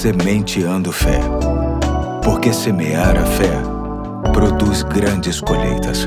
Sementeando Fé. Porque semear a fé produz grandes colheitas.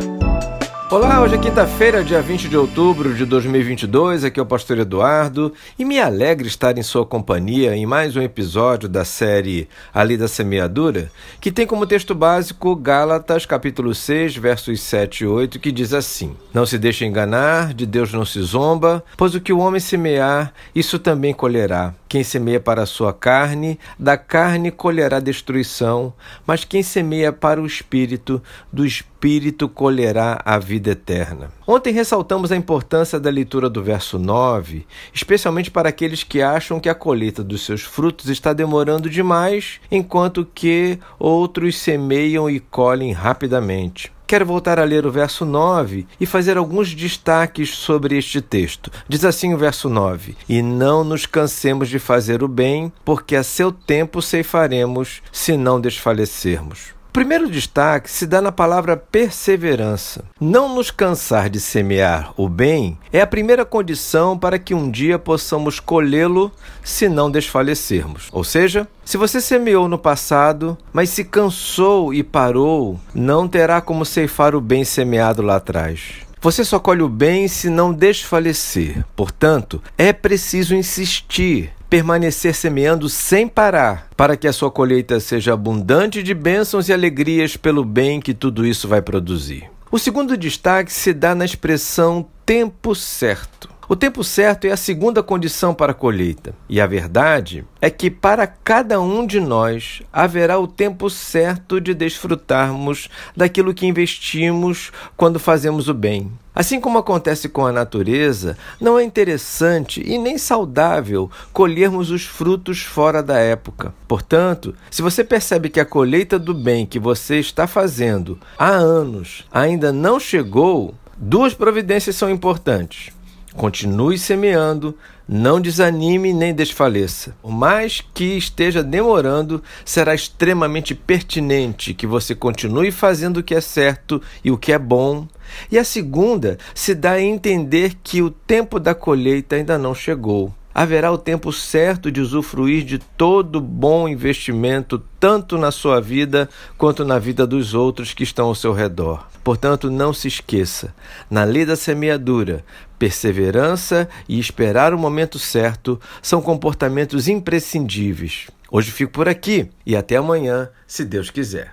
Olá, hoje é quinta-feira, dia 20 de outubro de 2022. Aqui é o Pastor Eduardo e me alegra estar em sua companhia em mais um episódio da série Ali da Semeadura, que tem como texto básico Gálatas, capítulo 6, versos 7 e 8, que diz assim: Não se deixe enganar, de Deus não se zomba, pois o que o homem semear, isso também colherá. Quem semeia para a sua carne, da carne colherá destruição, mas quem semeia para o espírito, do espírito colherá a vida eterna. Ontem ressaltamos a importância da leitura do verso 9, especialmente para aqueles que acham que a colheita dos seus frutos está demorando demais, enquanto que outros semeiam e colhem rapidamente. Quero voltar a ler o verso 9 e fazer alguns destaques sobre este texto. Diz assim o verso 9: E não nos cansemos de fazer o bem, porque a seu tempo ceifaremos, se não desfalecermos. Primeiro destaque se dá na palavra perseverança. Não nos cansar de semear o bem é a primeira condição para que um dia possamos colhê-lo se não desfalecermos. Ou seja, se você semeou no passado, mas se cansou e parou, não terá como ceifar o bem semeado lá atrás. Você só colhe o bem se não desfalecer. Portanto, é preciso insistir, permanecer semeando sem parar, para que a sua colheita seja abundante de bênçãos e alegrias pelo bem que tudo isso vai produzir. O segundo destaque se dá na expressão tempo certo. O tempo certo é a segunda condição para a colheita, e a verdade é que para cada um de nós haverá o tempo certo de desfrutarmos daquilo que investimos quando fazemos o bem. Assim como acontece com a natureza, não é interessante e nem saudável colhermos os frutos fora da época. Portanto, se você percebe que a colheita do bem que você está fazendo há anos ainda não chegou, duas providências são importantes. Continue semeando, não desanime nem desfaleça. O mais que esteja demorando, será extremamente pertinente que você continue fazendo o que é certo e o que é bom. E a segunda se dá a entender que o tempo da colheita ainda não chegou haverá o tempo certo de usufruir de todo bom investimento, tanto na sua vida quanto na vida dos outros que estão ao seu redor. Portanto, não se esqueça: na lei da semeadura, perseverança e esperar o momento certo são comportamentos imprescindíveis. Hoje fico por aqui e até amanhã, se Deus quiser.